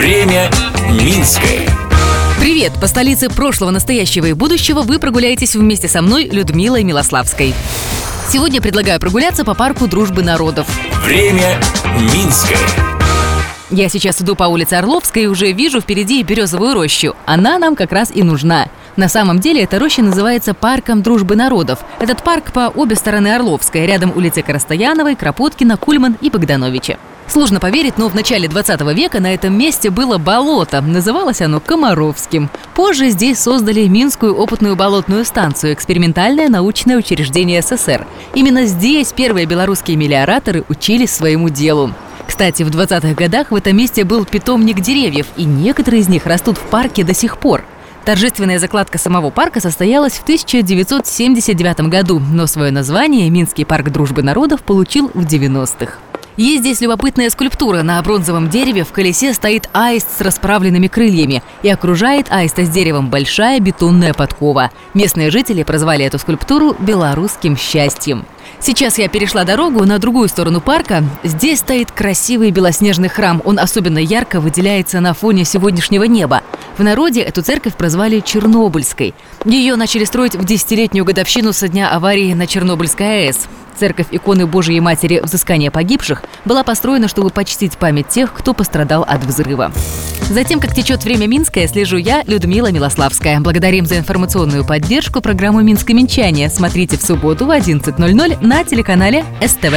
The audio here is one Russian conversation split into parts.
Время Минское. Привет! По столице прошлого, настоящего и будущего вы прогуляетесь вместе со мной, Людмилой Милославской. Сегодня предлагаю прогуляться по парку Дружбы народов. Время Минское. Я сейчас иду по улице Орловской и уже вижу впереди березовую рощу. Она нам как раз и нужна. На самом деле эта роща называется парком дружбы народов. Этот парк по обе стороны Орловской, рядом улицы Коростаяновой, Кропоткина, Кульман и Богдановича. Сложно поверить, но в начале 20 века на этом месте было болото. Называлось оно Комаровским. Позже здесь создали Минскую опытную болотную станцию, экспериментальное научное учреждение СССР. Именно здесь первые белорусские мелиораторы учились своему делу. Кстати, в 20-х годах в этом месте был питомник деревьев, и некоторые из них растут в парке до сих пор. Торжественная закладка самого парка состоялась в 1979 году, но свое название Минский парк дружбы народов получил в 90-х. Есть здесь любопытная скульптура. На бронзовом дереве в колесе стоит аист с расправленными крыльями. И окружает аиста с деревом большая бетонная подкова. Местные жители прозвали эту скульптуру «белорусским счастьем». Сейчас я перешла дорогу на другую сторону парка. Здесь стоит красивый белоснежный храм. Он особенно ярко выделяется на фоне сегодняшнего неба. В народе эту церковь прозвали Чернобыльской. Ее начали строить в десятилетнюю годовщину со дня аварии на Чернобыльской АЭС. Церковь иконы Божией Матери взыскания погибших была построена, чтобы почтить память тех, кто пострадал от взрыва. Затем, как течет время Минское, слежу я, Людмила Милославская. Благодарим за информационную поддержку программу «Минское минчание». Смотрите в субботу в 11.00 на телеканале СТВ.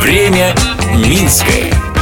Время Минское.